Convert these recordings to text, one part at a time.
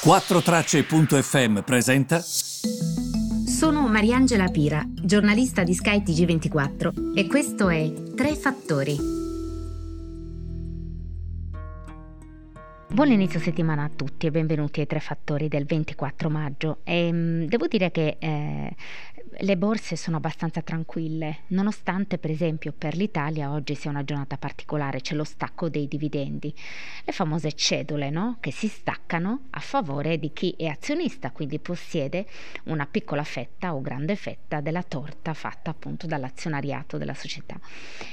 4Tracce.fm presenta. Sono Mariangela Pira, giornalista di Sky TG24 e questo è Tre Fattori. Buon inizio settimana a tutti e benvenuti ai Tre Fattori del 24 maggio. E, ehm, devo dire che eh, le borse sono abbastanza tranquille, nonostante per esempio per l'Italia oggi sia una giornata particolare, c'è lo stacco dei dividendi, le famose cedole no? che si staccano a favore di chi è azionista, quindi possiede una piccola fetta o grande fetta della torta fatta appunto dall'azionariato della società.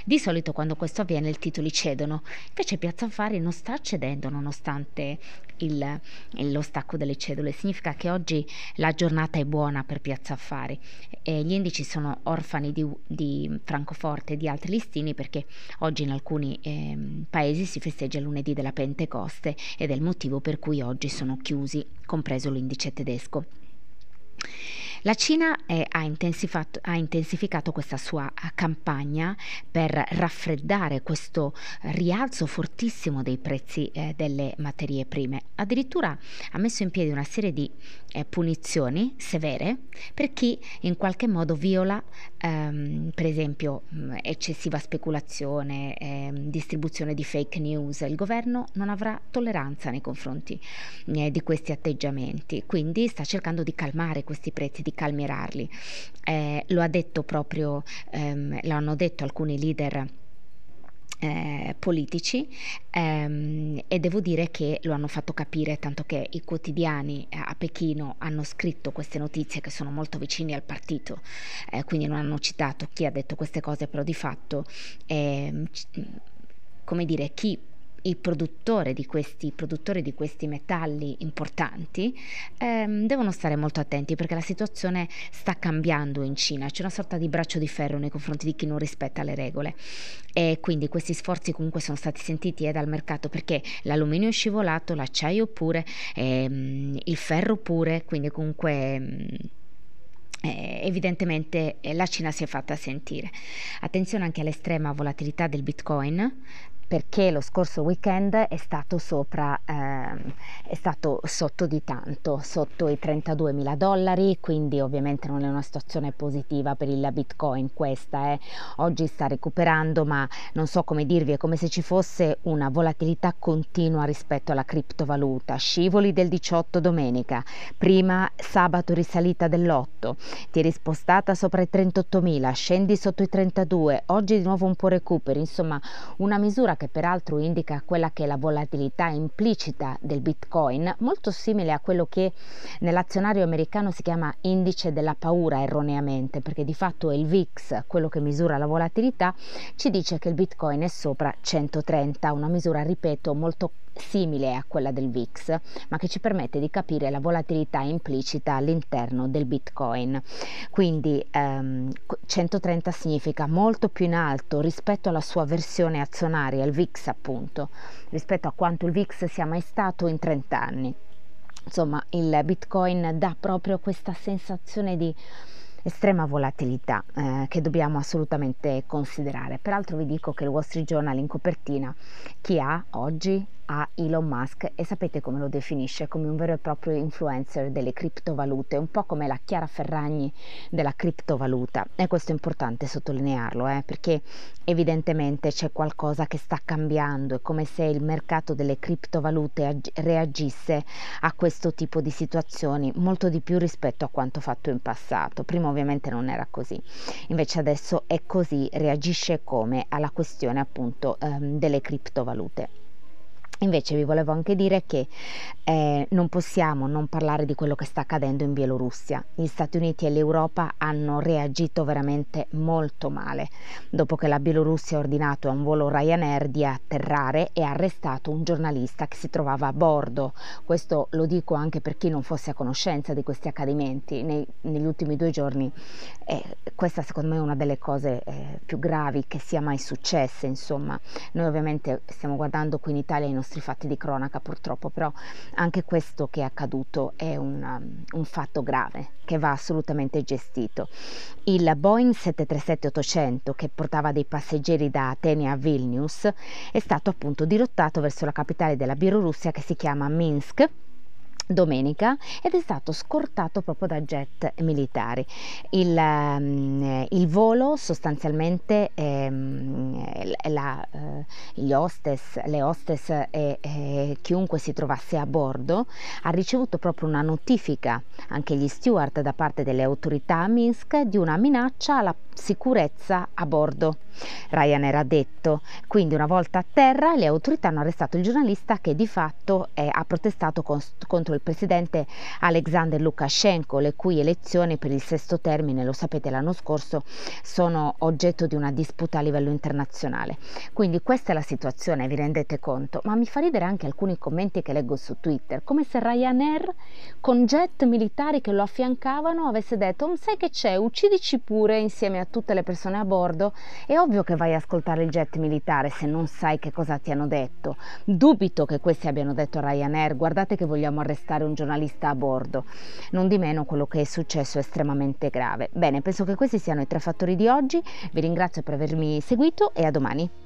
Di solito quando questo avviene i titoli cedono, invece Piazza Affari non sta cedendo nonostante il, lo stacco delle cedole, significa che oggi la giornata è buona per Piazza Affari e gli indici sono orfani di, di, Francoforte e di altri listini perché oggi in alcuni eh, paesi si festeggia il lunedì della Pentecoste ed è il motivo per cui oggi sono chiusi, compreso l'indice tedesco. La Cina eh, ha, intensificato, ha, intensificato, questa sua eh, campagna per raffreddare questo rialzo fortissimo dei prezzi eh, delle materie prime. Addirittura ha messo in piedi una serie di eh, punizioni severe per chi in qualche modo viola, ehm, per esempio, mh, eccessiva speculazione, ehm, distribuzione di fake news. Il governo non avrà tolleranza nei confronti eh, di questi atteggiamenti, quindi sta cercando di calmare questi prezzi, di calmierarli. Eh, lo ha detto proprio, ehm, lo hanno detto alcuni leader eh, politici ehm, e devo dire che lo hanno fatto capire tanto che i quotidiani eh, a Pechino hanno scritto queste notizie che sono molto vicini al partito eh, quindi non hanno citato chi ha detto queste cose però di fatto ehm, come dire chi il produttore di questi, produttori di questi metalli importanti ehm, devono stare molto attenti perché la situazione sta cambiando in Cina, c'è una sorta di braccio di ferro nei confronti di chi non rispetta le regole e quindi questi sforzi comunque sono stati sentiti eh, dal mercato perché l'alluminio è scivolato, l'acciaio pure, ehm, il ferro pure, quindi comunque... Ehm, eh, evidentemente eh, la Cina si è fatta sentire. Attenzione anche all'estrema volatilità del Bitcoin, perché lo scorso weekend è stato sopra, ehm, è stato sotto di tanto, sotto i 32 mila dollari, quindi ovviamente non è una situazione positiva per il bitcoin questa, eh. oggi sta recuperando ma non so come dirvi, è come se ci fosse una volatilità continua rispetto alla criptovaluta, scivoli del 18 domenica, prima sabato risalita dell'8, ti è rispostata sopra i 38 mila, scendi sotto i 32, oggi di nuovo un po' recuperi, insomma una misura che peraltro indica quella che è la volatilità implicita del Bitcoin, molto simile a quello che nell'azionario americano si chiama indice della paura erroneamente, perché di fatto è il VIX, quello che misura la volatilità, ci dice che il Bitcoin è sopra 130, una misura, ripeto, molto simile a quella del VIX, ma che ci permette di capire la volatilità implicita all'interno del Bitcoin. Quindi ehm, 130 significa molto più in alto rispetto alla sua versione azionaria, il VIX appunto, rispetto a quanto il VIX sia mai stato in 30 anni. Insomma, il Bitcoin dà proprio questa sensazione di estrema volatilità eh, che dobbiamo assolutamente considerare. Peraltro vi dico che il Wall Street Journal in copertina chi ha oggi a Elon Musk e sapete come lo definisce come un vero e proprio influencer delle criptovalute, un po' come la Chiara Ferragni della criptovaluta e questo è importante sottolinearlo eh, perché evidentemente c'è qualcosa che sta cambiando, è come se il mercato delle criptovalute ag- reagisse a questo tipo di situazioni molto di più rispetto a quanto fatto in passato. Prima ovviamente non era così, invece adesso è così, reagisce come alla questione appunto ehm, delle criptovalute. Invece vi volevo anche dire che eh, non possiamo non parlare di quello che sta accadendo in Bielorussia. Gli Stati Uniti e l'Europa hanno reagito veramente molto male dopo che la Bielorussia ha ordinato a un volo Ryanair di atterrare e ha arrestato un giornalista che si trovava a bordo. Questo lo dico anche per chi non fosse a conoscenza di questi accadimenti nei, negli ultimi due giorni. Eh, questa secondo me è una delle cose eh, più gravi che sia mai successe. Insomma, noi ovviamente stiamo guardando qui in Italia i nostri nostri fatti di cronaca purtroppo, però anche questo che è accaduto è un, um, un fatto grave che va assolutamente gestito. Il Boeing 737-800 che portava dei passeggeri da Atene a Vilnius è stato appunto dirottato verso la capitale della Bielorussia che si chiama Minsk domenica ed è stato scortato proprio da jet militari. Il, um, il volo sostanzialmente um, la, uh, hostess, le hostess e, e, chiunque si trovasse a bordo ha ricevuto proprio una notifica, anche gli steward da parte delle autorità a Minsk di una minaccia alla sicurezza a bordo. Ryanair ha detto, quindi una volta a terra le autorità hanno arrestato il giornalista che di fatto eh, ha protestato con, contro il presidente Alexander Lukashenko, le cui elezioni per il sesto termine, lo sapete l'anno scorso, sono oggetto di una disputa a livello internazionale. Quindi questa è la situazione, vi rendete conto, ma mi fa ridere anche alcuni commenti che leggo su Twitter, come se Ryanair con jet militari che lo affiancavano avesse detto, oh, sai che c'è, uccidici pure insieme tutte le persone a bordo, è ovvio che vai a ascoltare il jet militare se non sai che cosa ti hanno detto. Dubito che questi abbiano detto a Ryanair, guardate che vogliamo arrestare un giornalista a bordo. Non di meno quello che è successo è estremamente grave. Bene, penso che questi siano i tre fattori di oggi, vi ringrazio per avermi seguito e a domani.